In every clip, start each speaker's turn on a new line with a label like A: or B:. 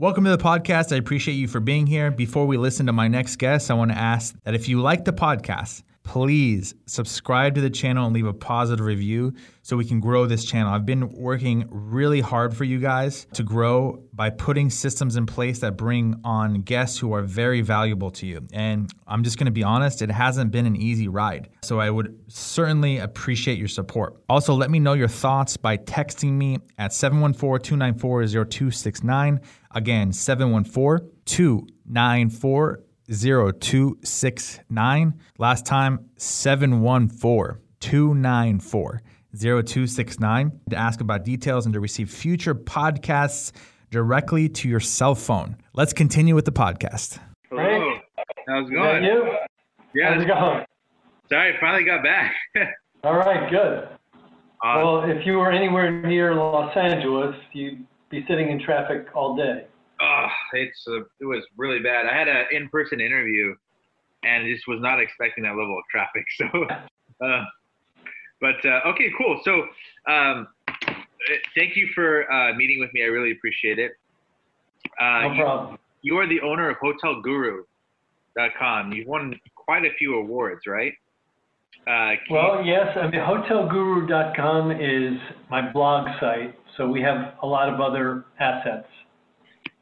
A: Welcome to the podcast. I appreciate you for being here. Before we listen to my next guest, I want to ask that if you like the podcast, please subscribe to the channel and leave a positive review so we can grow this channel. I've been working really hard for you guys to grow by putting systems in place that bring on guests who are very valuable to you. And I'm just going to be honest, it hasn't been an easy ride. So I would certainly appreciate your support. Also, let me know your thoughts by texting me at 714 294 0269. Again, 714 294 0269. Last time, 714 294 0269 to ask about details and to receive future podcasts directly to your cell phone. Let's continue with the podcast.
B: Hello. How's it
C: Is that
B: going?
C: you?
B: Yeah.
C: How's it going?
B: Sorry, I finally got back.
C: All right, good.
B: uh,
C: Well, if you were anywhere near Los Angeles, you'd be sitting in traffic all day.
B: oh, it's uh, it was really bad. I had an in-person interview, and just was not expecting that level of traffic. So, uh, but uh, okay, cool. So, um, uh, thank you for uh, meeting with me. I really appreciate it. Uh,
C: No
B: you-
C: problem.
B: you are the owner of HotelGuru.com. You've won quite a few awards, right? Uh,
C: Well, yes, I mean, hotelguru.com is my blog site, so we have a lot of other assets.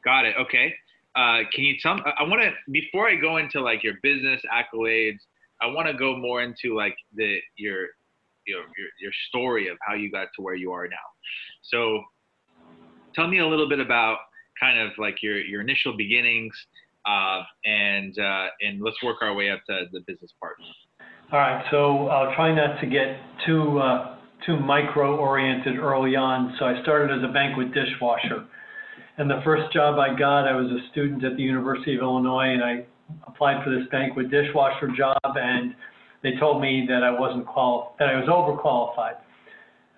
B: Got it. Okay. Uh, can you tell me? I want to before I go into like your business accolades. I want to go more into like the your your your your story of how you got to where you are now. So, tell me a little bit about kind of like your your initial beginnings, uh, and uh, and let's work our way up to the business part.
C: All right, so I'll try not to get too uh, too micro-oriented early on. So I started as a banquet dishwasher, and the first job I got, I was a student at the University of Illinois, and I applied for this banquet dishwasher job, and they told me that I wasn't qual that I was overqualified.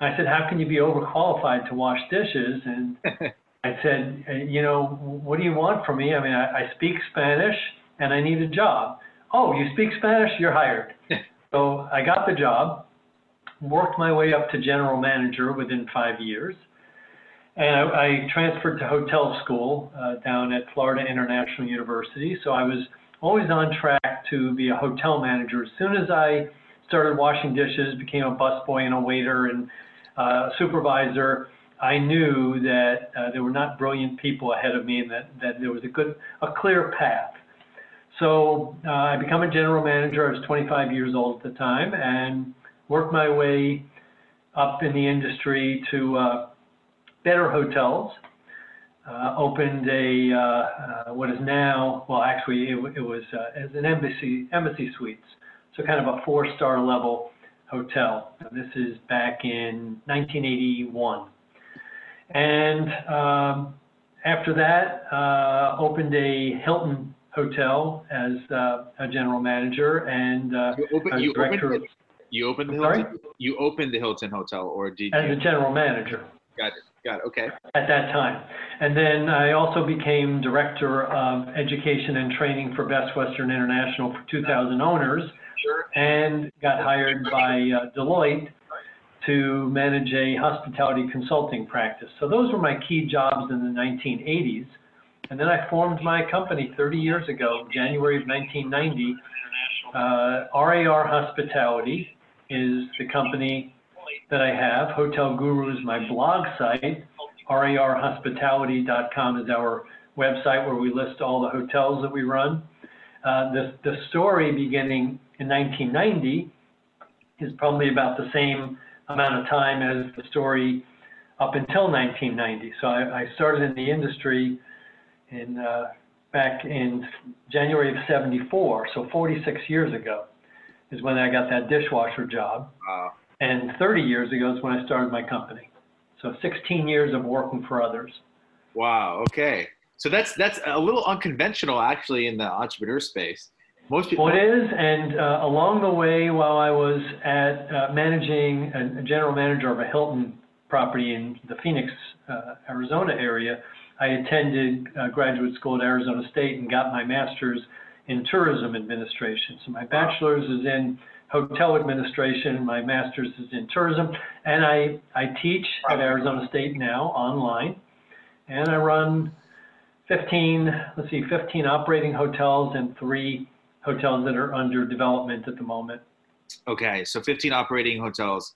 C: I said, "How can you be overqualified to wash dishes?" And I said, "Uh, "You know, what do you want from me? I mean, I, I speak Spanish, and I need a job." Oh, you speak Spanish? You're hired. So I got the job, worked my way up to general manager within five years, and I, I transferred to hotel school uh, down at Florida International University. So I was always on track to be a hotel manager. As soon as I started washing dishes, became a busboy and a waiter and uh, supervisor, I knew that uh, there were not brilliant people ahead of me and that, that there was a good, a clear path. So uh, I become a general manager. I was 25 years old at the time and worked my way up in the industry to uh, better hotels. Uh, opened a uh, what is now well actually it, it was uh, as an embassy embassy suites so kind of a four star level hotel. This is back in 1981, and um, after that uh, opened a Hilton hotel as uh, a general manager and uh,
B: You
C: I
B: opened you
C: director
B: opened the, you opened the
C: I'm sorry?
B: Hilton you opened the Hilton Hotel or did
C: as a general manager.
B: Got it. Got it. Okay.
C: at that time. And then I also became director of education and training for Best Western International for 2,000 owners
B: Sure.
C: and got hired by uh, Deloitte to manage a hospitality consulting practice. So those were my key jobs in the 1980s. And then I formed my company 30 years ago, January of 1990. Uh, RAR Hospitality is the company that I have. Hotel Guru is my blog site. RARHospitality.com is our website where we list all the hotels that we run. Uh, the, the story beginning in 1990 is probably about the same amount of time as the story up until 1990. So I, I started in the industry in uh, back in January of 74, so 46 years ago is when I got that dishwasher job.
B: Wow.
C: And 30 years ago is when I started my company. So 16 years of working for others.
B: Wow. Okay. So that's that's a little unconventional actually in the entrepreneur space. Most people.
C: Well, it is, and uh, along the way, while I was at uh, managing a, a general manager of a Hilton property in the Phoenix, uh, Arizona area, I attended uh, graduate school at Arizona State and got my master's in tourism administration. So my bachelor's is in hotel administration, my master's is in tourism, and I, I teach at Arizona State now online, and I run 15, let's see, 15 operating hotels and three hotels that are under development at the moment.
B: Okay, so 15 operating hotels.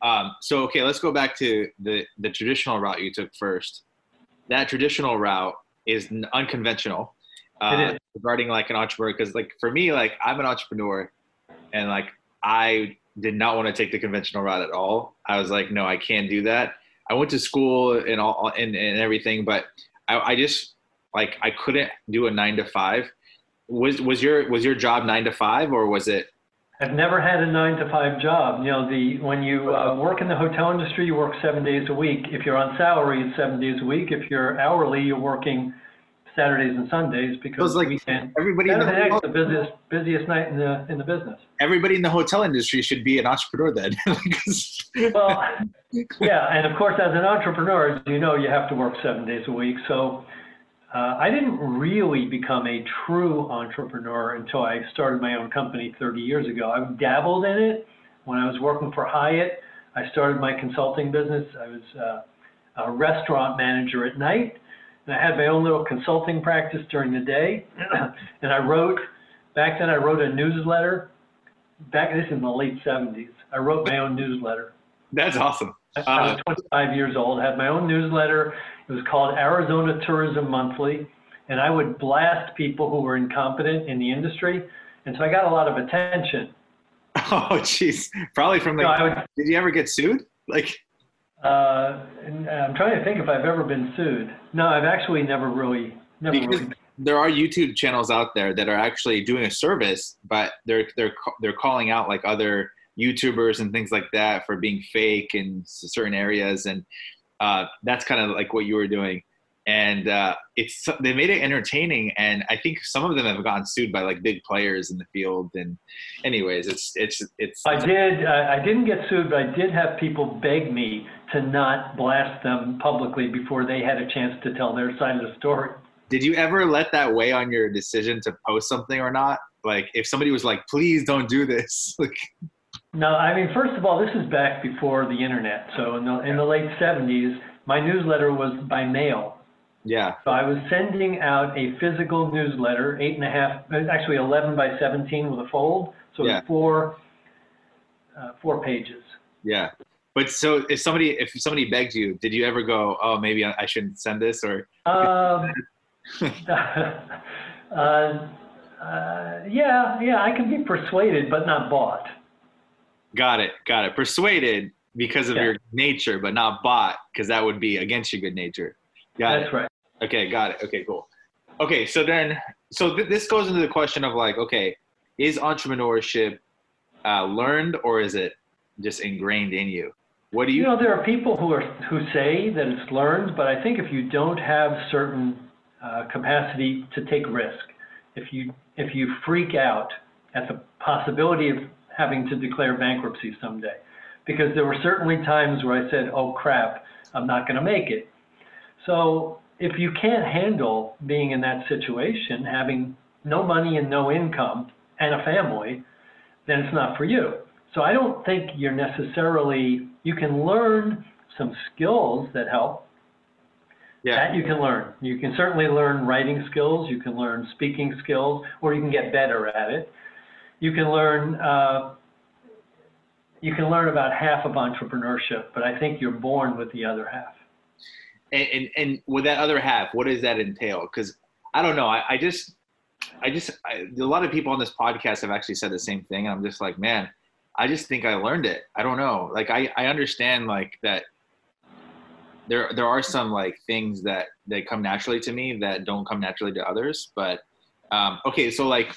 B: Um, so okay, let's go back to the the traditional route you took first. That traditional route is unconventional uh, regarding like an entrepreneur because like for me like I'm an entrepreneur and like I did not want to take the conventional route at all. I was like, no, I can't do that. I went to school and all and, and everything, but I, I just like I couldn't do a nine to five. Was was your was your job nine to five or was it?
C: I've never had a nine to five job. You know, the when you uh, work in the hotel industry, you work seven days a week. If you're on salary, it's seven days a week. If you're hourly, you're working Saturdays and Sundays because
B: like
C: weekend.
B: everybody in the, hotel,
C: the busiest busiest night in the in the business.
B: everybody in the hotel industry should be an entrepreneur then.
C: Well, yeah, and of course, as an entrepreneur, as you know, you have to work seven days a week. So uh, I didn't really become a true entrepreneur until I started my own company 30 years ago. I dabbled in it when I was working for Hyatt. I started my consulting business. I was uh, a restaurant manager at night, and I had my own little consulting practice during the day. and I wrote back then. I wrote a newsletter. Back this is in the late 70s. I wrote my own newsletter.
B: That's awesome.
C: I was 25 years old, had my own newsletter. It was called Arizona Tourism Monthly, and I would blast people who were incompetent in the industry. And so I got a lot of attention.
B: Oh, jeez. Probably from
C: No,
B: like.
C: Would,
B: Did you ever get sued? Like,
C: uh, I'm trying to think if I've ever been sued. No, I've actually never really, never
B: Because-
C: really.
B: there are YouTube channels out there that are actually doing a service, but they're they're they're calling out like other YouTubers and things like that for being fake in certain areas, and uh, that's kind of like what you were doing. And uh, it's they made it entertaining, and I think some of them have gotten sued by like big players in the field. And anyways, it's it's it's
C: I did. I I didn't get sued, but I did have people beg me to not blast them publicly before they had a chance to tell their side of the story.
B: Did you ever let that weigh on your decision to post something or not? Like if somebody was like, "Please don't do this," like
C: No, I mean, first of all, this is back before the internet. So in the in the late 70s, my newsletter was by mail.
B: yeah,
C: So I was sending out a physical newsletter, eight and a half, actually 11 by 17 with a fold. So it
B: Yeah.
C: was four, uh, four pages.
B: Yeah. But so if somebody if somebody begged you, did you ever go, oh, maybe I I shouldn't send this or
C: Um, uh, uh, yeah, yeah, I can be persuaded, but not bought.
B: Got it, got it. Persuaded because of
C: Yeah.
B: your nature, but not bought because that would be against your good nature. Got
C: That's right.
B: it. Okay, got it. Okay, cool. Okay, so then so th- this goes into the question of like, okay, is entrepreneurship uh, learned or is it just ingrained in you? What do
C: You
B: you?
C: know, there are people who are who say that it's learned, but I think if you don't have certain uh, capacity to take risk, if you if you freak out at the possibility of having to declare bankruptcy someday, because there were certainly times where I said, "Oh crap, I'm not going to make it." So if you can't handle being in that situation, having no money and no income and a family, then it's not for you. So I don't think you're necessarily, you can learn some skills that help.
B: Yeah,
C: That you can learn. You can certainly learn writing skills, you can learn speaking skills, or you can get better at it. You can learn, uh, you can learn about half of entrepreneurship, but I think you're born with the other half.
B: and, and and with that other half, what does that entail? Because I don't know. I, I just I just I, a lot of people on this podcast have actually said the same thing, and I'm just like, man, I just think I learned it. I don't know. Like I I understand like that. There there are some like things that that come naturally to me that don't come naturally to others. But um, okay, so like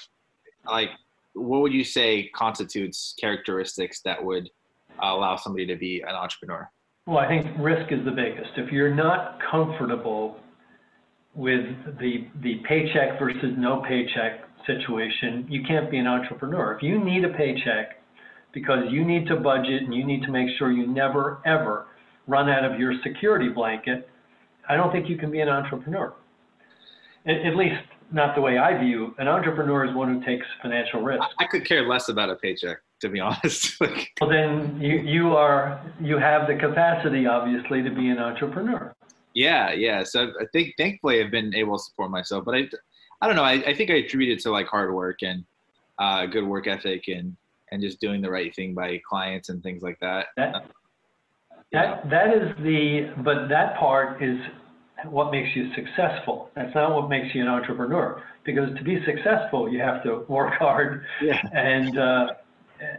B: like what would you say constitutes characteristics that would allow somebody to be an entrepreneur?
C: Well, I think risk is the biggest. If you're not comfortable with the the paycheck versus no paycheck situation, you can't be an entrepreneur. If you need a paycheck because you need to budget and you need to make sure you never ever run out of your security blanket, I don't think you can be an entrepreneur. At, at least not the way I view. An entrepreneur is one who takes financial risk.
B: I could care less about a paycheck, to be honest. like,
C: Well, then you, you are you have the capacity, obviously, to be an entrepreneur.
B: Yeah, yeah. So I think thankfully I've been able to support myself, but I, I don't know. I, I think I attribute it to like hard work and uh, good work ethic and and just doing the right thing by clients and things like that.
C: That, that, that is the, but that part is what makes you successful. That's not what makes you an entrepreneur. Because to be successful, you have to work hard
B: Yeah.
C: and, uh,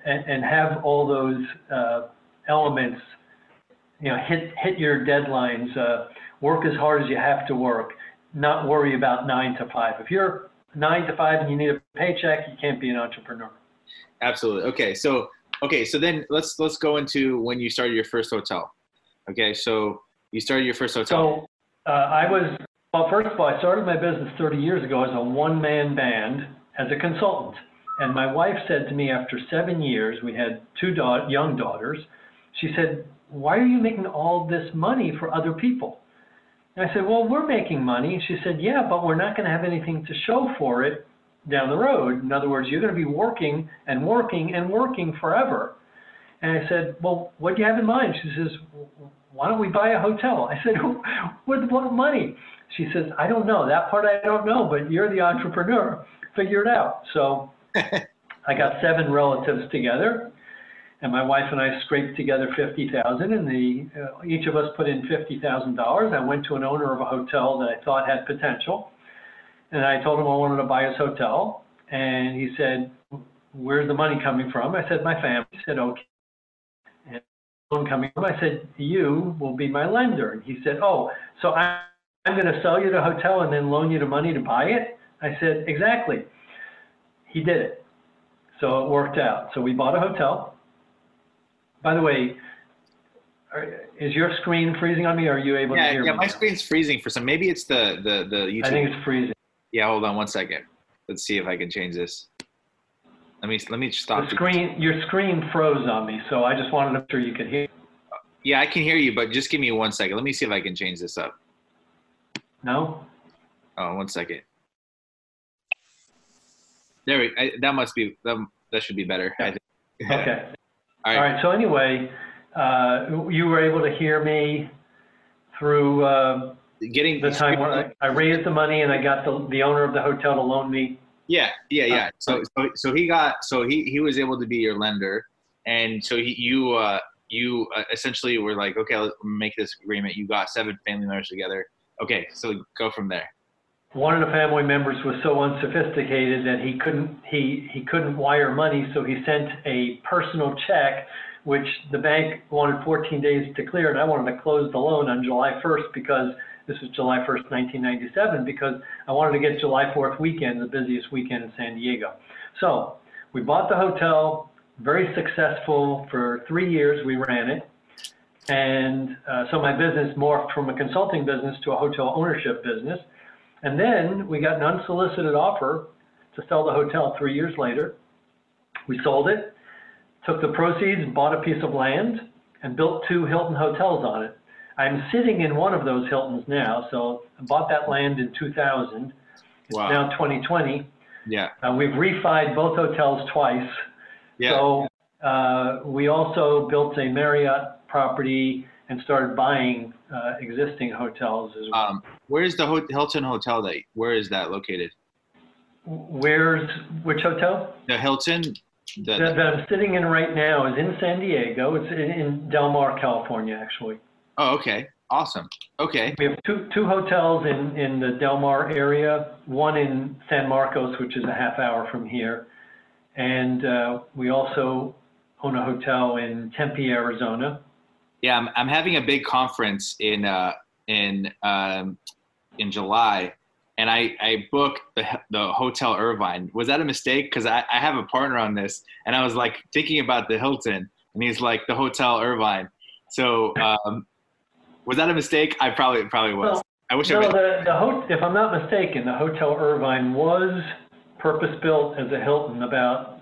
C: and, and have all those uh, elements, you know, hit, hit your deadlines, uh, work as hard as you have to work, not worry about nine to five. If you're nine to five and you need a paycheck, you can't be an entrepreneur.
B: Absolutely. Okay. So okay. So then let's let's go into when you started your first hotel. Okay. So you started your first hotel.
C: So uh, I was, well, first of all, I started my business 30 years ago as a one man band as a consultant. And my wife said to me after seven years, we had two da- young daughters, she said, Why are you making all this money for other people? And I said, Well, we're making money. And she said, Yeah, but we're not going to have anything to show for it down the road. In other words, you're going to be working and working and working forever. And I said, Well, what do you have in mind? She says, Why don't we buy a hotel? I said, With what money? She says, I don't know. That part I don't know, but you're the entrepreneur. Figure it out. So I got seven relatives together, and my wife and I scraped together fifty thousand, and the uh, each of us put in fifty thousand dollars. I went to an owner of a hotel that I thought had potential, and I told him I wanted to buy his hotel, and he said, "Where's the money coming from?" I said, "My family." He said, "Okay." Loan coming? I said, "You will be my lender." And he said, "Oh, so I, I'm going to sell you the hotel and then loan you the money to buy it?" I said, "Exactly." He did it. So it worked out. So we bought a hotel. By the way, are, is your screen freezing on me? Or are you able to
B: yeah,
C: hear
B: yeah.
C: me?
B: My screen's freezing for some. Maybe it's the the the YouTube.
C: I think it's freezing.
B: yeah. Hold on one second. Let's see if I can change this. Let me let me stop.
C: The screen, your screen froze on me, so I just wanted to make sure you could hear.
B: Yeah, I can hear you, but just give me one second. Let me see if I can change this up.
C: No?
B: Oh, one second. There we. I, that must be that. That should be better. I think.
C: Okay.
B: All
C: All
B: right.
C: right. So anyway, uh, you were able to hear me through uh,
B: Getting
C: the time when I, I raised the money and I got the, the owner of the hotel to loan me.
B: Yeah, yeah, yeah.
C: Uh,
B: So, so, so he got, so he he was able to be your lender, and so he, you, uh, you uh, essentially were like, okay, let's make this agreement. You got seven family members together. Okay, so go from there.
C: One of the family members was so unsophisticated that he couldn't he he couldn't wire money, so he sent a personal check, which the bank wanted 14 days to clear, and I wanted to close the loan on July 1st because this was July 1st, 1997, because I wanted to get July 4th weekend, the busiest weekend in San Diego. So we bought the hotel, very successful for three years. We ran it. And uh, so my business morphed from a consulting business to a hotel ownership business. And then we got an unsolicited offer to sell the hotel three years later. We sold it, took the proceeds, bought a piece of land, and built two Hilton hotels on it. I'm sitting in one of those Hiltons now, so I bought that land in 2000. It's
B: Wow.
C: now 2020.
B: Yeah,
C: Uh, we've refied both hotels twice.
B: yeah.
C: So uh, we also built a Marriott property and started buying uh, existing hotels as well.
B: Um, where is the Ho- Hilton Hotel? That where is that located?
C: Where's which hotel?
B: The Hilton. The,
C: That, that I'm sitting in right now is in San Diego. It's in, in Del Mar, California, actually.
B: Oh, okay, awesome. Okay,
C: We have two two hotels in in the Del Mar area. One in San Marcos, which is a half hour from here, and uh, we also own a hotel in Tempe, Arizona.
B: yeah. I'm I'm having a big conference in uh in um in July, and I I booked the the Hotel Irvine. Was that a mistake? Because I I have a partner on this, and I was like thinking about the Hilton, and he's like the Hotel Irvine. So um, was that a mistake? I probably probably was. I wish I
C: No, the, the ho- if I'm not mistaken, the Hotel Irvine was purpose-built as a Hilton about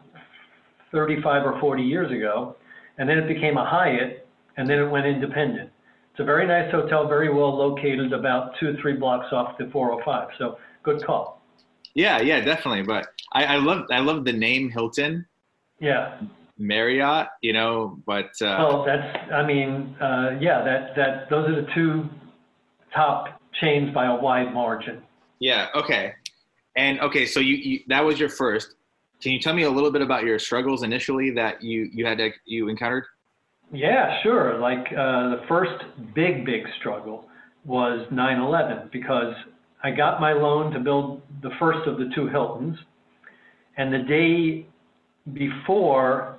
C: 35 or 40 years ago, and then it became a Hyatt, and then it went independent. It's a very nice hotel, very well located, about two or three blocks off the 405. So good call.
B: Yeah, yeah, definitely. But I, I love I love the name Hilton
C: Yeah.
B: Marriott. You know, but uh,
C: Well, that's. I mean, uh, yeah. That that those are the two top chains by a wide margin.
B: Yeah. Okay. And okay, so you, you that was your first. Can you tell me a little bit about your struggles initially that you you had to you encountered?
C: Yeah, sure. Like uh, the first big big struggle was 9/11 because I got my loan to build the first of the two Hiltons, and the day before,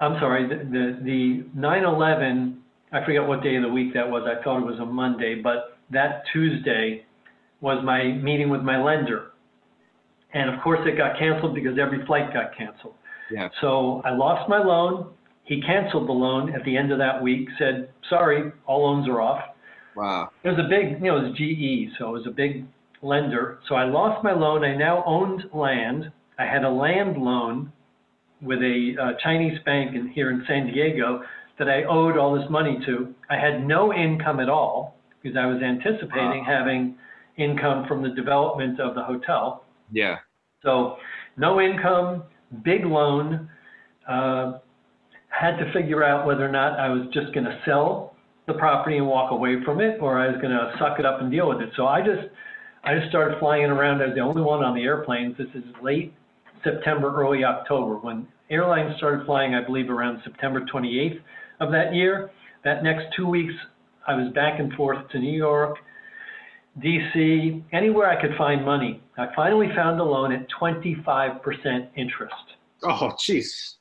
C: I'm sorry, the the, the 9/11. I forget what day of the week that was. I thought it was a Monday, but that Tuesday was my meeting with my lender. And of course, it got canceled because every flight got canceled.
B: Yeah.
C: So I lost my loan. He canceled the loan at the end of that week, said, sorry, all loans are off.
B: Wow.
C: It was a big, you know, it was GE, so it was a big lender. So I lost my loan. I now owned land. I had a land loan with a uh, Chinese bank in, here in San Diego that I owed all this money to. I had no income at all because I was anticipating
B: Wow.
C: having income from the development of the hotel.
B: Yeah.
C: So no income, big loan. Uh, had to figure out whether or not I was just going to sell the property and walk away from it, or I was going to suck it up and deal with it. So I just, I just started flying around as the only one on the airplanes. This is late September, early October, when airlines started flying. I believe around September 28th of that year. That next two weeks, I was back and forth to New York, DC, anywhere I could find money. I finally found a loan at 25% interest,
B: Oh, jeez.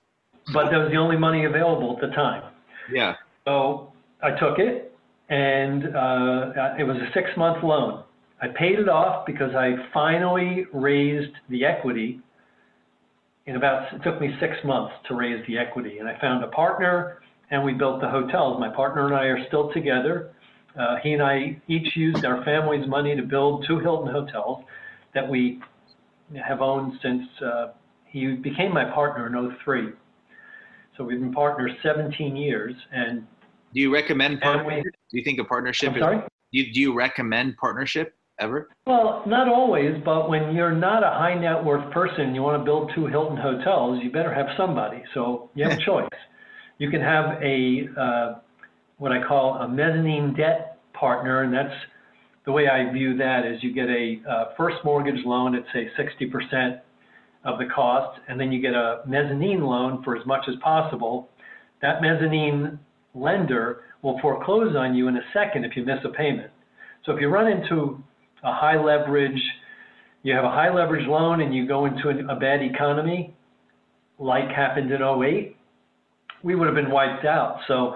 C: but that was the only money available at the time.
B: Yeah.
C: So I took it, and uh, it was a six month loan. I paid it off because I finally raised the equity. In about, it took me six months to raise the equity, and I found a partner, and we built the hotels. My partner and I are still together. Uh, he and I each used our family's money to build two Hilton hotels that we have owned since uh, he became my partner in 03. So we've been partners 17 years, and
B: Do you recommend partnership?
C: we-
B: Do you think a partnership
C: I'm
B: is
C: sorry.
B: do you, do you recommend partnership ever?
C: Well, not always, but when you're not a high net worth person, you want to build two Hilton hotels, you better have somebody. So you have a choice. You can have a uh, what I call a mezzanine debt partner, and that's the way I view that is you get a uh, first mortgage loan at say 60% of the cost, and then you get a mezzanine loan for as much as possible. That mezzanine lender will foreclose on you in a second if you miss a payment. So if you run into a high leverage, you have a high leverage loan and you go into a bad economy, like happened in 08, we would have been wiped out. So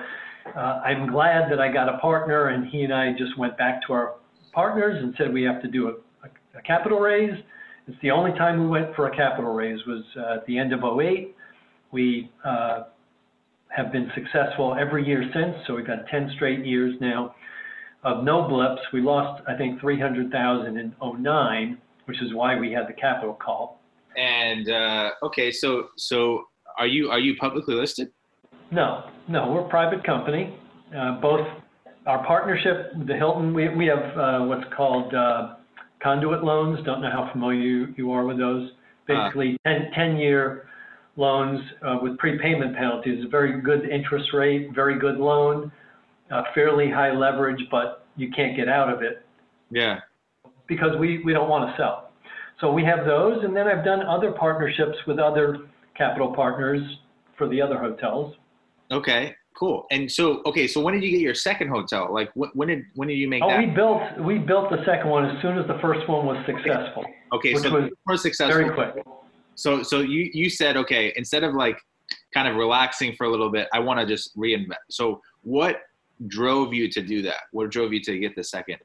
C: uh, I'm glad that I got a partner and he and I just went back to our partners and said we have to do a, a, a capital raise. It's the only time we went for a capital raise was uh, at the end of 08. We uh, have been successful every year since, so we've got 10 straight years now of no blips. We lost, I think, 300,000 in 09, which is why we had the capital call.
B: And uh, okay, so so are you are you publicly listed?
C: No, no, we're a private company. Uh, both our partnership with the Hilton, we, we have uh, what's called uh, conduit loans. Don't know how familiar you, you are with those. Basically, 10, 10 year loans uh, with prepayment penalties, a very good interest rate, very good loan, uh, fairly high leverage, but you can't get out of it.
B: Yeah.
C: because we, we don't want to sell. So we have those, and then I've done other partnerships with other capital partners for the other hotels.
B: Okay. Cool. And so okay, so when did you get your second hotel? Like when, when did when did you make
C: Oh,
B: that?
C: we built we built the second one as soon as the first one was successful.
B: okay,
C: which
B: so
C: was
B: first successful.
C: Very quick.
B: So so you you said okay, instead of like kind of relaxing for a little bit, I want to just reinvest. So what drove you to do that? What drove you to get the second?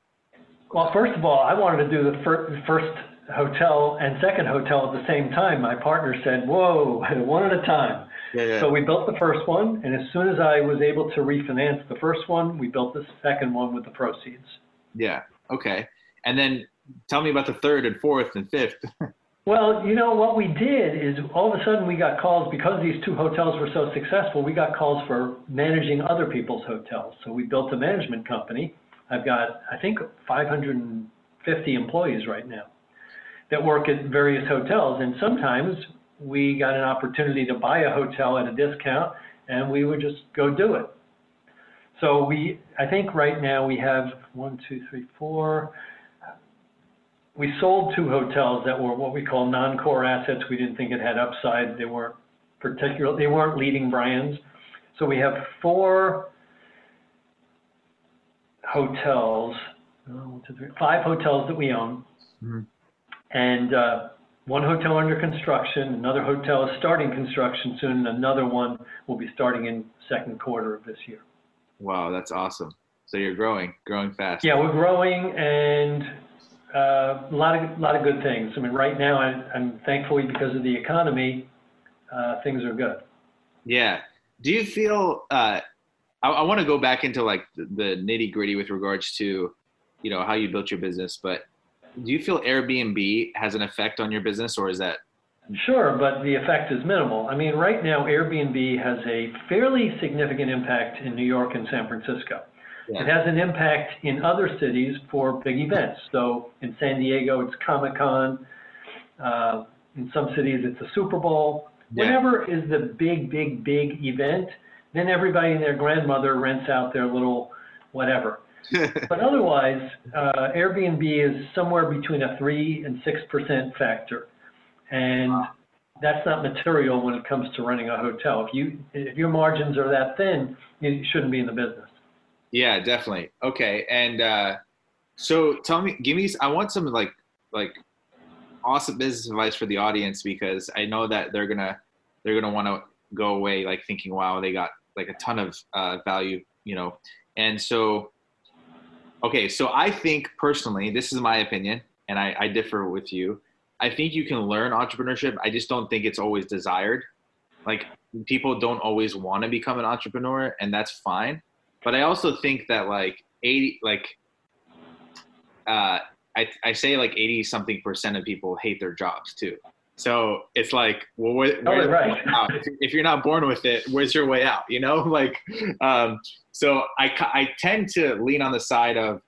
C: Well, first of all, I wanted to do the fir- first hotel and second hotel at the same time. My partner said, "Whoa, one at a time."
B: Yeah, yeah.
C: So we built the first one, and as soon as I was able to refinance the first one, we built the second one with the proceeds.
B: yeah. Okay. And then tell me about the third and fourth and fifth.
C: Well, you know, what we did is all of a sudden we got calls because these two hotels were so successful, we got calls for managing other people's hotels. So we built a management company. I've got, I think, 550 employees right now that work at various hotels. And sometimes we got an opportunity to buy a hotel at a discount and we would just go do it. So we, I think right now we have one, two, three, four. We sold two hotels that were what we call non-core assets. We didn't think it had upside. They weren't particular, they weren't leading brands. So we have four hotels, uh, one, two, three, five hotels that we own.
B: Mhm.
C: And uh, one hotel under construction, another hotel is starting construction soon, and another one will be starting in second quarter of this year.
B: Wow, that's awesome. So you're growing, growing fast.
C: Yeah, we're growing and a lot of, lot of good things. I mean, right now, I- I'm thankfully, because of the economy, uh, things are good.
B: Yeah. Do you feel? Uh, I, I want to go back into like the, the nitty gritty with regards to, you know, how you built your business. But do you feel Airbnb has an effect on your business, or is that?
C: Sure, but the effect is minimal. I mean, right now, Airbnb has a fairly significant impact in New York and San Francisco.
B: Yeah.
C: It has an impact in other cities for big events. So in San Diego, it's Comic Con. Uh, in some cities, it's the Super Bowl.
B: Yeah.
C: Whenever is the big, big, big event, then everybody and their grandmother rents out their little whatever. But otherwise, uh, Airbnb is somewhere between a three and six percent factor, and that's not material when it comes to running a hotel. If you if your margins are that thin, you shouldn't be in the business.
B: Yeah, definitely. Okay, and uh, so tell me, give me. I want some like like awesome business advice for the audience because I know that they're gonna they're gonna want to go away like thinking, wow, they got like a ton of uh, value, you know. And so, okay, so I think personally, this is my opinion, and I, I differ with you. I think you can learn entrepreneurship. I just don't think it's always desired. Like people don't always want to become an entrepreneur, and that's fine but I also think that like 80 like uh I I say like 80 something percent of people hate their jobs too. So it's like, well, where,
C: Oh, right.
B: out? If, if you're not born with it, where's your way out? You know, like, um, so I I tend to lean on the side of,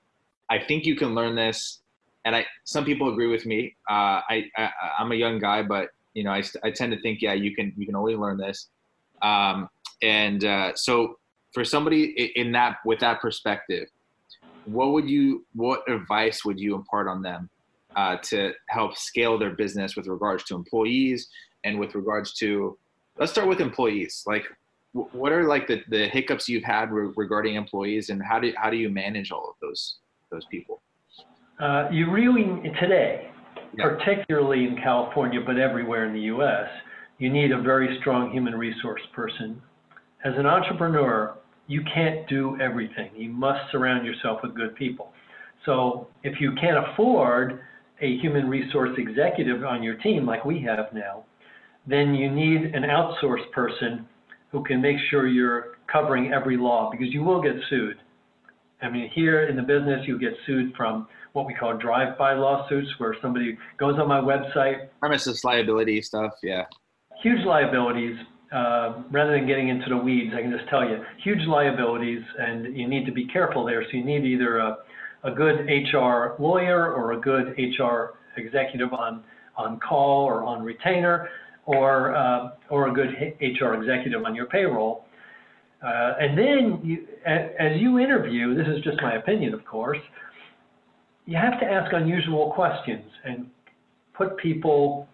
B: I think you can learn this, and I some people agree with me. Uh, I, I I'm a young guy, but you know, I I tend to think, yeah, you can you can always learn this, um, and uh, so for somebody in that with that perspective what would you what advice would you impart on them uh, to help scale their business with regards to employees and with regards to let's start with employees like what are like the, the hiccups you've had re- regarding employees and how do how do you manage all of those those people
C: Uh, you really, today,
B: Yeah.
C: particularly in California, but everywhere in the US, you need a very strong human resource person. As an entrepreneur, you can't do everything. You must surround yourself with good people. So if you can't afford a human resource executive on your team like we have now, then you need an outsourced person who can make sure you're covering every law because you will get sued. I mean, here in the business, you get sued from what we call drive-by lawsuits, where somebody goes on my website,
B: premises liability stuff yeah
C: huge liabilities. Uh, rather than getting into the weeds, I can just tell you, huge liabilities, and you need to be careful there. So you need either a, a good HR lawyer or a good HR executive on on call or on retainer, or uh, or a good HR executive on your payroll. Uh, and then, you, as you interview, this is just my opinion, of course, you have to ask unusual questions and put people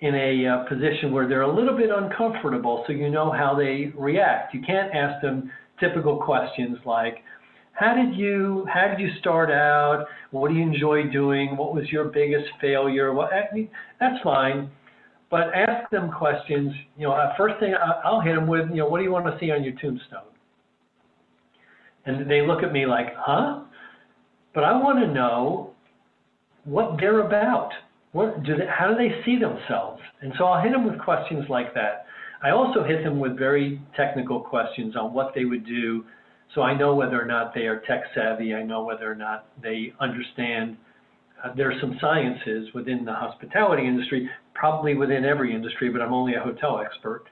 C: in a uh, position where they're a little bit uncomfortable so you know how they react. You can't ask them typical questions like, how did you how did you start out? What do you enjoy doing? What was your biggest failure? What I mean, that's fine, but ask them questions. You know, uh, first thing I'll hit them with, you know, what do you want to see on your tombstone? And they look at me like, huh? But I want to know what they're about. What do they, how do they see themselves? And so I'll hit them with questions like that. I also hit them with very technical questions on what they would do, so I know whether or not they are tech savvy. I know whether or not they understand. Uh, there are some sciences within the hospitality industry, probably within every industry, but I'm only a hotel expert.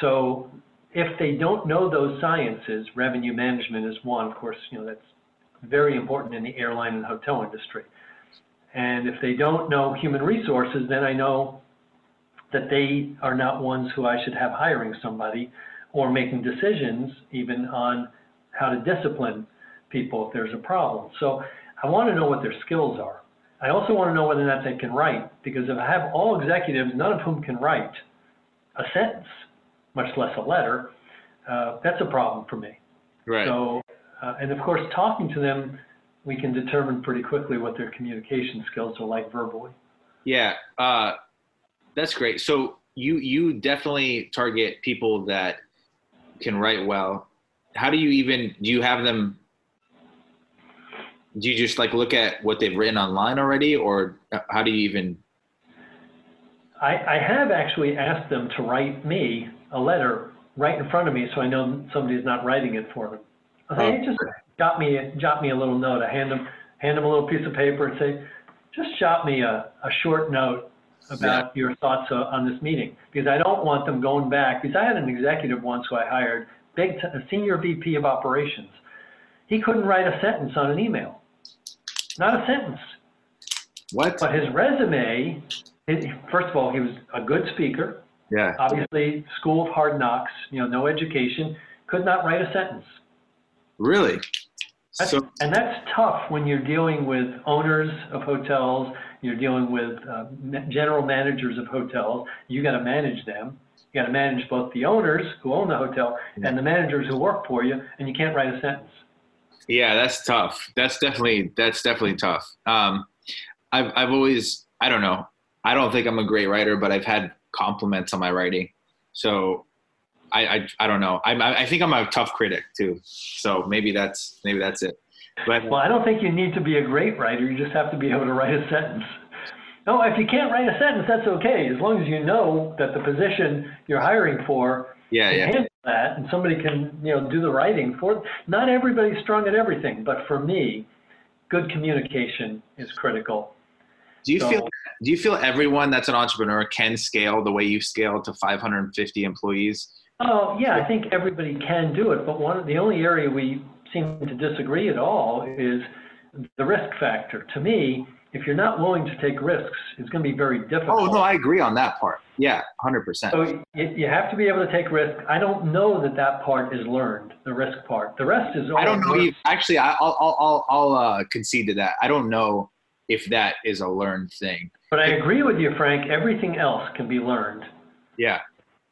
C: So if they don't know those sciences, revenue management is one. Of course, you know that's very important in the airline and hotel industry. And if they don't know human resources, then I know that they are not ones who I should have hiring somebody or making decisions even on how to discipline people if there's a problem. So I want to know what their skills are. I also want to know whether or not they can write, because if I have all executives, none of whom can write a sentence, much less a letter, uh, that's a problem for me.
B: Right.
C: So, uh, and of course, talking to them, we can determine pretty quickly what their communication skills are like verbally.
B: Yeah, uh, that's great. So you you definitely target people that can write well. How do you even do you have them? Do you just like look at what they've written online already, or how do you even?
C: I, I have actually asked them to write me a letter right in front of me, so I know somebody's not writing it for them. I say, hey, just jot me jot me a little note. I hand them hand them a little piece of paper and say, just jot me a, a short note about yeah. your thoughts uh, on this meeting because I don't want them going back. Because I had an executive once who I hired, big t- a senior VP of operations. He couldn't write a sentence on an email, not a sentence.
B: What?
C: But his resume, it, first of all, he was a good speaker.
B: Yeah.
C: Obviously, school of hard knocks. You know, no education. Could not write a sentence.
B: Really?
C: That's, so, and that's tough when you're dealing with owners of hotels, you're dealing with uh, general managers of hotels. You got to manage them. You got to manage both the owners who own the hotel yeah. and the managers who work for you, and you can't write a sentence.
B: Yeah, that's tough. That's definitely that's definitely tough. Um, I've I've always I don't know. I don't think I'm a great writer, but I've had compliments on my writing. So I, I, I don't know. I, I think I'm a tough critic too. So maybe that's maybe that's it.
C: But well, I don't think you need to be a great writer. You just have to be able to write a sentence. No, if you can't write a sentence, that's okay. As long as you know that the position you're hiring for
B: yeah,
C: can
B: yeah.
C: handle that, and somebody can you know do the writing for. Not everybody's strong at everything, but for me, good communication is critical.
B: Do you so, feel do you feel everyone that's an entrepreneur can scale the way you scaled to 550 employees?
C: Oh, yeah, I think everybody can do it, but one the only area we seem to disagree at all is the risk factor. To me, if you're not willing to take risks, it's going to be very difficult.
B: Oh no, I agree on that part. Yeah, hundred percent.
C: So you have to be able to take risk. I don't know that that part is learned, the risk part. The rest is. All
B: I don't know. If, actually, I'll I'll I'll, I'll uh, concede to that. I don't know if that is a learned thing.
C: But I agree with you, Frank. Everything else can be learned.
B: Yeah,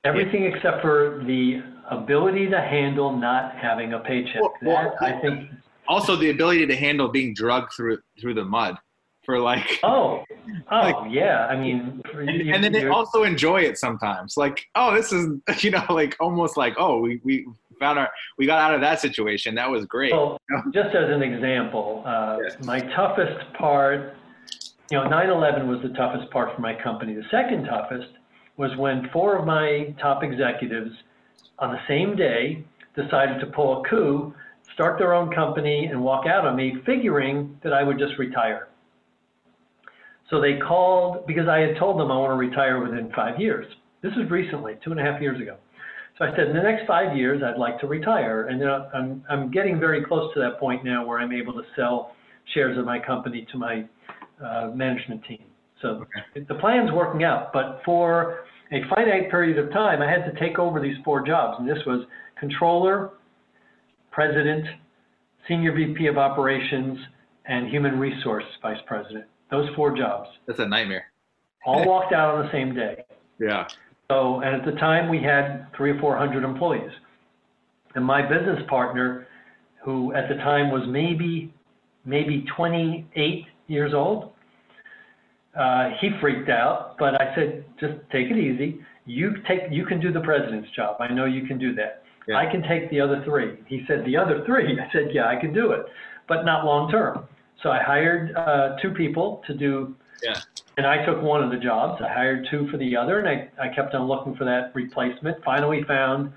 C: Everything except for the ability to handle not having a paycheck. Well, well, that, I think.
B: Also, the ability to handle being drugged through through the mud for like.
C: Oh, oh like, yeah. I mean,
B: and, you, and then they also enjoy it sometimes. Like, oh, this is you know, like almost like oh, we we found our we got out of that situation. That was great.
C: Well, just as an example, uh, yes. my toughest part, you know, 9/11 was the toughest part for my company. The second toughest was when four of my top executives on the same day decided to pull a coup, start their own company, and walk out on me, figuring that I would just retire. So they called because I had told them I want to retire within five years. This was recently, two and a half years ago. So I said, in the next five years, I'd like to retire. And I'm, I'm getting very close to that point now where I'm able to sell shares of my company to my uh, management team. So okay. the plan's working out, but for a finite period of time, I had to take over these four jobs, and this was controller, president, senior VP of operations, and human resource vice president. Those four jobs.
B: That's a nightmare.
C: all walked out on the same day.
B: Yeah.
C: So, and at the time we had three or four hundred employees, and my business partner, who at the time was maybe maybe 28 years old, uh, he freaked out, but I said, just take it easy. You take, you can do the president's job. I know you can do that. Yeah. I can take the other three. He said, the other three? I said, yeah, I can do it, but not long term. So I hired uh, two people to do,
B: yeah.
C: and I took one of the jobs. I hired two for the other, and I, I kept on looking for that replacement. Finally found,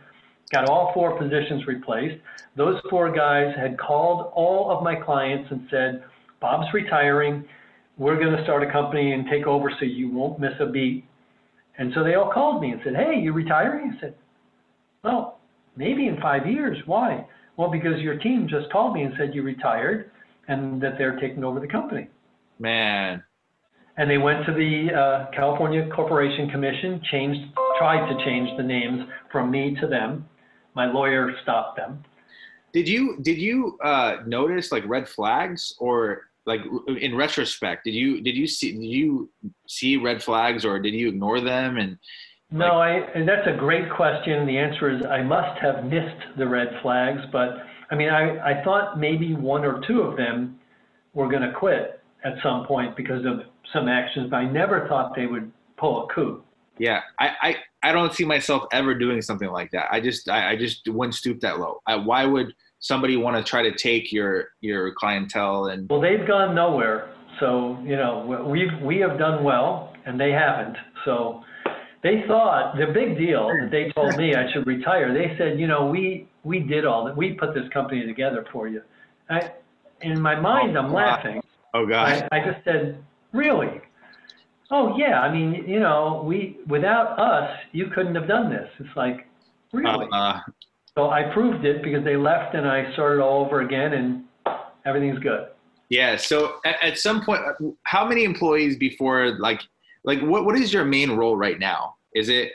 C: got all four positions replaced. Those four guys had called all of my clients and said, Bob's retiring we're going to start a company and take over so you won't miss a beat. And so they all called me and said, hey, you're retiring? I said, well, maybe in five years. Why? Well, because your team just called me and said you retired and that they're taking over the company.
B: Man.
C: And they went to the uh, California Corporation Commission, changed, tried to change the names from me to them. My lawyer stopped them.
B: Did you did you uh, notice like red flags or like in retrospect? Did you did you see did you see red flags or did you ignore them and?
C: No, I, and that's a great question. The answer is I must have missed the red flags, but I mean, I, I thought maybe one or two of them were going to quit at some point because of some actions, but I never thought they would pull a coup.
B: Yeah, I, I, I don't see myself ever doing something like that. I just I, I just wouldn't stoop that low. I, why would somebody want to try to take your your clientele and?
C: Well, they've gone nowhere. So you know we've we have done well, and they haven't. So they thought the big deal that they told me I should retire. They said, you know, we we did all that. We put this company together for you. I, in my mind, I'm laughing.
B: Oh God!
C: I, I just said, really? Oh yeah. I mean, you know, we without us, you couldn't have done this. It's like, really?
B: Uh,
C: so I proved it because they left, and I started all over again, and everything's good.
B: yeah. So at, at some point, how many employees before like like what what is your main role right now? Is it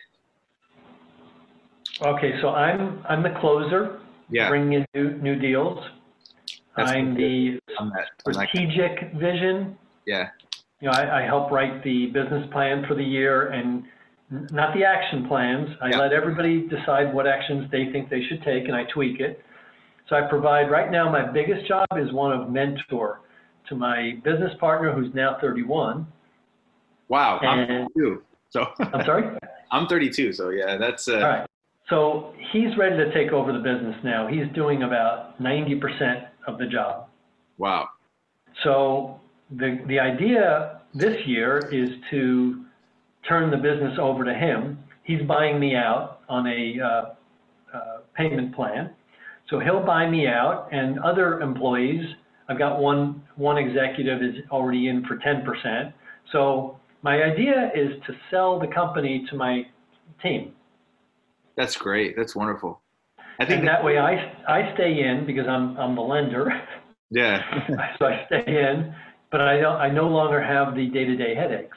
C: Okay, so I'm I'm the closer,
B: yeah?
C: bringing in new new deals.
B: That's
C: I'm the
B: I'm that, I'm
C: strategic vision.
B: yeah.
C: You know, I, I help write the business plan for the year and not the action plans. I
B: Yeah.
C: let everybody decide what actions they think they should take and I tweak it. So I provide, right now, my biggest job is one of mentor to my business partner who's now 31.
B: Wow. I'm 32. So
C: I'm sorry?
B: I'm 32. So yeah, that's uh,
C: All right. So he's ready to take over the business now. He's doing about 90% of the job.
B: wow.
C: So the, the idea this year is to turn the business over to him. He's buying me out on a uh, uh, payment plan. So he'll buy me out and other employees, I've got one, one executive is already in for 10%. So my idea is to sell the company to my team.
B: That's great. That's wonderful. I think
C: And that way I, I stay in because I'm, I'm the lender.
B: yeah.
C: so I stay in, but I don't, I no longer have the day-to-day headaches.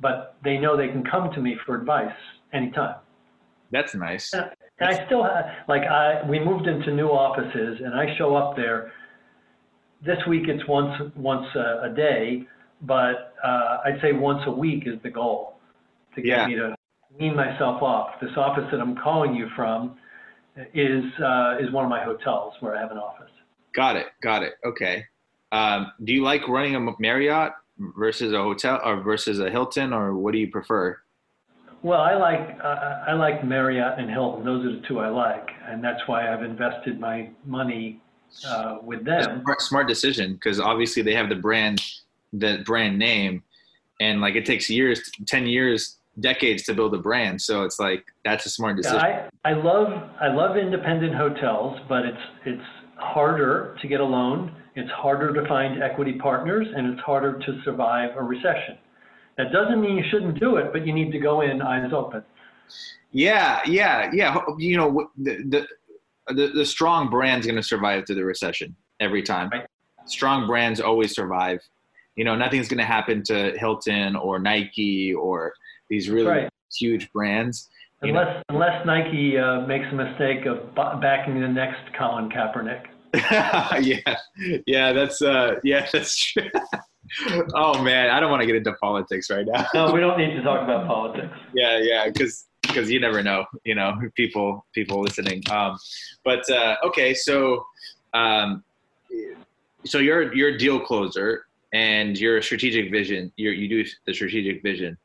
C: But they know they can come to me for advice anytime.
B: That's nice.
C: And I still have, like I, we moved into new offices and I show up there. This week it's once, once a, a day, but uh, I'd say once a week is the goal to get
B: Yeah.
C: me to wean myself off. This office that I'm calling you from is, uh, is one of my hotels where I have an office.
B: Got it. Got it. Okay. Um, do you like running a Marriott versus a hotel or versus a Hilton or what do you prefer?
C: Well, I like I I like Marriott and Hilton. Those are the two I like, and that's why I've invested my money uh, with them.
B: Smart, smart decision because obviously they have the brand, the brand name, and like it takes years, ten years, decades to build a brand. So it's like that's a smart
C: Yeah,
B: decision.
C: I I love I love independent hotels, but it's it's harder to get a loan. It's harder to find equity partners, and it's harder to survive a recession. That doesn't mean you shouldn't do it, but you need to go in eyes open.
B: Yeah, yeah, yeah. You know, the the the, the strong brand's going to survive through the recession every time.
C: Right.
B: Strong brands always survive. You know, nothing's going to happen to Hilton or Nike or these really
C: Right.
B: huge brands. Know?
C: Unless unless Nike uh, makes a mistake of backing the next Colin Kaepernick.
B: yeah, yeah, that's uh, yeah, that's true. oh man, I don't want to get into politics right now.
C: No, we don't need to talk about politics.
B: yeah yeah because because you never know you know people people listening um but uh okay so um so you're you're a deal closer and you're a strategic vision you you do the strategic vision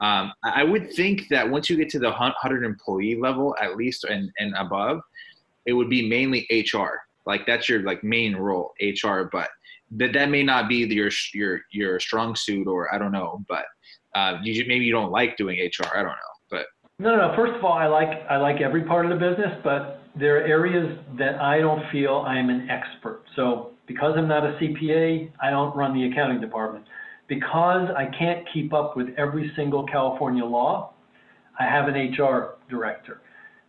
B: um i I would think that once you get to the 100 employee level at least and and above it would be mainly hr like that's your like main role hr but that that may not be your your your strong suit or i don't know but uh, you maybe you don't like doing HR. I don't know, but
C: no, No, no. First of all, I like I like every part of the business, but there are areas that I don't feel I am an expert. So because I'm not a CPA, I don't run the accounting department. Because I can't keep up with every single California law, I have an HR director.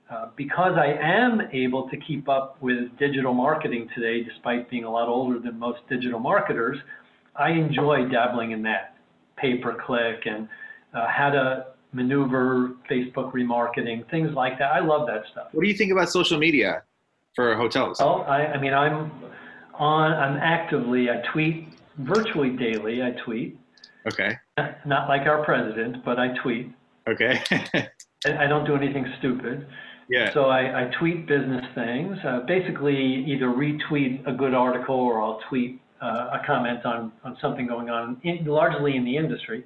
C: Uh, because I am able to keep up with digital marketing today, despite being a lot older than most digital marketers, I enjoy dabbling in that pay per click and uh, how to maneuver Facebook remarketing, things like that. I love that stuff.
B: what do you think about social media? for hotels?
C: Well, I, I mean, I'm on. I'm actively. I tweet virtually daily. I tweet.
B: Okay.
C: Not like our president, but I tweet.
B: Okay.
C: I I don't do anything stupid.
B: Yeah.
C: So I, I tweet business things. Uh, basically, either retweet a good article or I'll tweet uh, a comment on, on something going on, in, largely in the industry.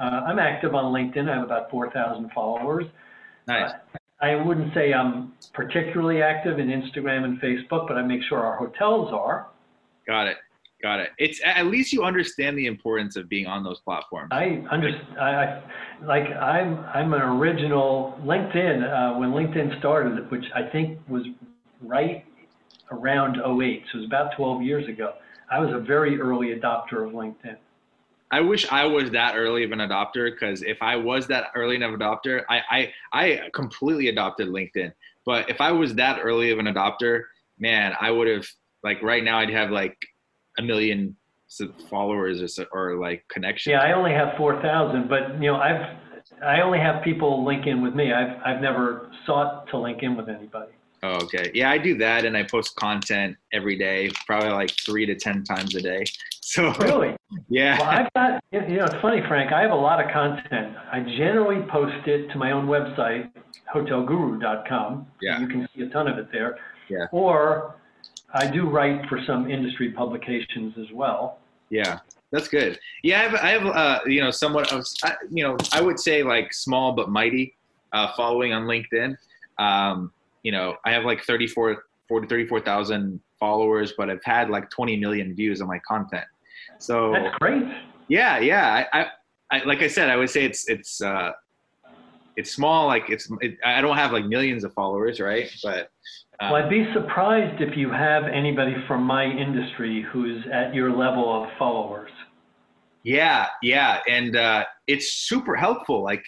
C: Uh, I'm active on LinkedIn. I have about 4,000 followers.
B: Nice.
C: I wouldn't say I'm particularly active in Instagram and Facebook, but I make sure our hotels are.
B: Got it. Got it. It's at least you understand the importance of being on those platforms.
C: I understand. I, like I'm I'm an original LinkedIn uh, when LinkedIn started, which I think was right around 08. So it was about 12 years ago. I was a very early adopter of LinkedIn.
B: I wish I was that early of an adopter because if I was that early of an adopter, I, I I completely adopted LinkedIn. But if I was that early of an adopter, man, I would have like right now I'd have like a million followers or, so- or like connections.
C: Yeah, I only have 4,000, but you know I've I only have people link in with me. I've I've never sought to link in with anybody.
B: Oh, okay. Yeah, I do that and I post content every day, probably like three to ten times a day. So
C: Really?
B: yeah.
C: Well, I've got, you know, it's funny, Frank, I have a lot of content. I generally post it to my own website, hotelguru.com.
B: Yeah.
C: You can see a ton of it there.
B: Yeah.
C: Or I do write for some industry publications as well.
B: Yeah, that's good. Yeah, I have, I have uh, you know, somewhat of, I- you know, I would say like small but mighty uh, following on LinkedIn. Um, you know, I have like 34, 40, 34,000 followers, but I've had like 20 million views on my content. So
C: That's great.
B: yeah, yeah. I, I, I like I said, I would say it's, it's, uh, it's small. Like it's, it, I don't have like millions of followers, right? But
C: Well, I'd be surprised if you have anybody from my industry who's at your level of followers.
B: Yeah, yeah, and uh, it's super helpful. Like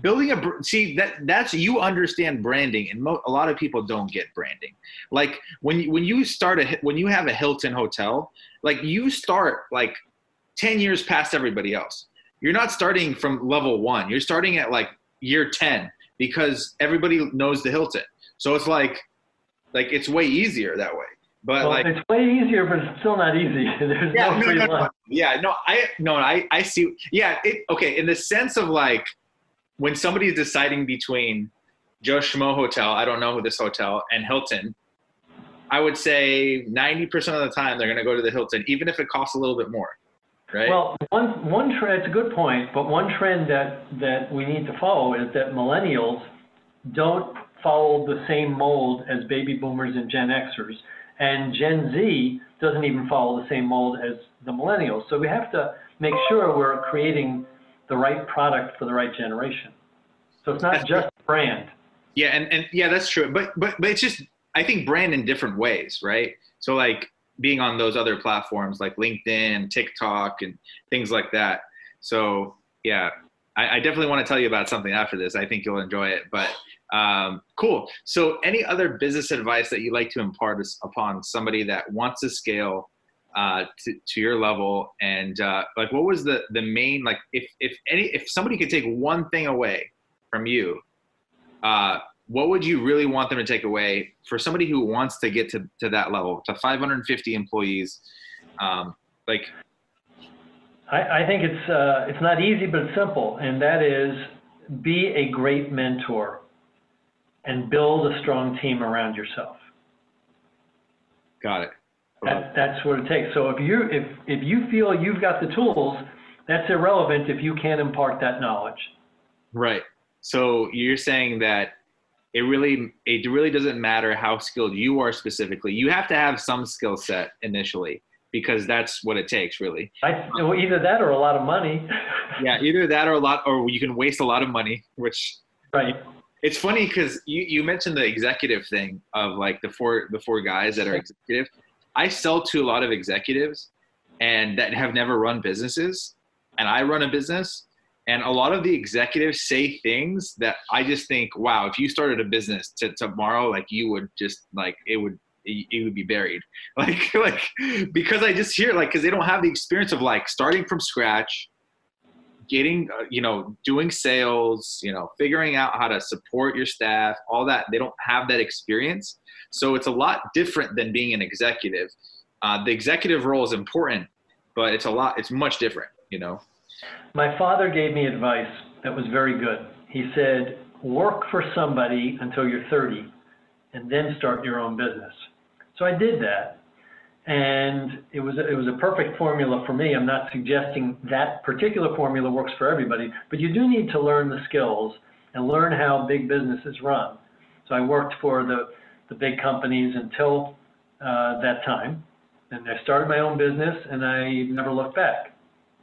B: building a see that that's you understand branding, and mo- a lot of people don't get branding. Like when when you start a when you have a Hilton hotel, like you start like ten years past everybody else. You're not starting from level one. You're starting at like year ten because everybody knows the Hilton. So it's like like it's way easier that way. But
C: Well,
B: like
C: it's way easier, but it's still not easy. There's
B: yeah,
C: no
B: no,
C: free
B: no, no. yeah, no, I no, I I see. Yeah, it, okay. In the sense of like when somebody's deciding between Joe Schmo Hotel, I don't know who this hotel, and Hilton, I would say ninety percent of the time they're going to go to the Hilton, even if it costs a little bit more, right?
C: Well, one one trend. It's a good point, but one trend that that we need to follow is that millennials don't follow the same mold as baby boomers and Gen Xers, and Gen Z doesn't even follow the same mold as the millennials. So we have to make sure we're creating the right product for the right generation. So it's not
B: That's
C: just brand.
B: Yeah, and, and yeah, that's true. But but but it's just I think brand in different ways, right? So like being on those other platforms like LinkedIn, TikTok, and things like that. So yeah, I, I definitely want to tell you about something after this. I think you'll enjoy it. But um, cool. So any other business advice that you'd like to impart upon somebody that wants to scale uh, to, to your level? And uh, like, what was the the main like if if any if somebody could take one thing away from you uh, what would you really want them to take away for somebody who wants to get to, to that level to 550 employees um, like
C: I, I think it's uh, it's not easy, but simple, and that is be a great mentor and build a strong team around yourself.
B: got it
C: That, that's what it takes. So if you if if you feel you've got the tools, that's irrelevant if you can't impart that knowledge.
B: right so you're saying that it really it really doesn't matter how skilled you are specifically you have to have some skill set initially because that's what it takes really
C: I, well, either that or a lot of money.
B: yeah either that or a lot or you can waste a lot of money which
C: right.
B: It's funny because you, you mentioned the executive thing of like the four the four guys that are executive. I sell to a lot of executives and that have never run businesses and i run a business and a lot of the executives say things that i just think wow if you started a business to tomorrow like you would just like it would it would be buried. Like like because i just hear like because they don't have the experience of like starting from scratch getting uh, you know doing sales you know figuring out how to support your staff all that they don't have that experience so it's a lot different than being an executive uh, the executive role is important but it's a lot it's much different you know
C: My father gave me advice that was very good. He said, work for somebody until you're 30 and then start your own business. So I did that. And it was, it was a perfect formula for me. I'm not suggesting that particular formula works for everybody, but you do need to learn the skills and learn how big businesses run. So I worked for the, the big companies until uh, that time. And I started my own business and I never looked back.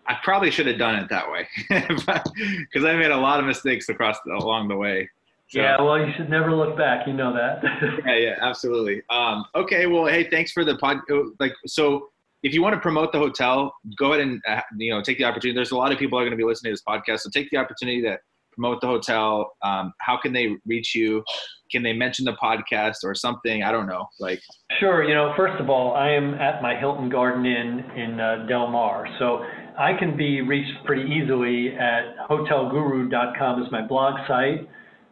B: i probably should have done it that way because i made a lot of mistakes across the, along the way So-
C: Yeah, well, you should never look back. You know that.
B: yeah, yeah, absolutely. Um, okay, well, hey, thanks for the pod. Like, so if you want to promote the hotel, go ahead and uh, you know take the opportunity. There's a lot of people are going to be listening to this podcast, so take the opportunity to promote the hotel. Um, how can they reach you? Can they mention the podcast or something? I don't know. Like,
C: sure. You know, first of all, I am at my Hilton Garden Inn in uh, Del Mar, so I can be reached pretty easily at hotelguru.com is my blog site.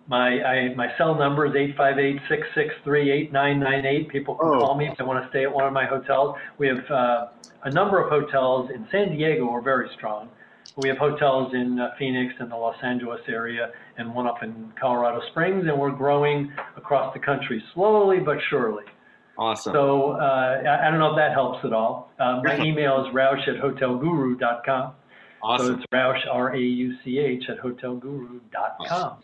C: My I, my cell number is 858-663-8998. People can
B: Oh.
C: call me if they want to stay at one of my hotels. We have uh, a number of hotels in San Diego. We're very strong. We have hotels in uh, Phoenix and the Los Angeles area, and one up in Colorado Springs, and we're growing across the country slowly but surely.
B: awesome.
C: So uh, I, don't know if that helps at all. Uh, my email is rauch at hotelguru.com. So
B: awesome.
C: it's rauch, R A U C H, at hotelguru.com.